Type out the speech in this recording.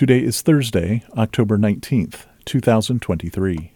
Today is Thursday, October 19th, 2023.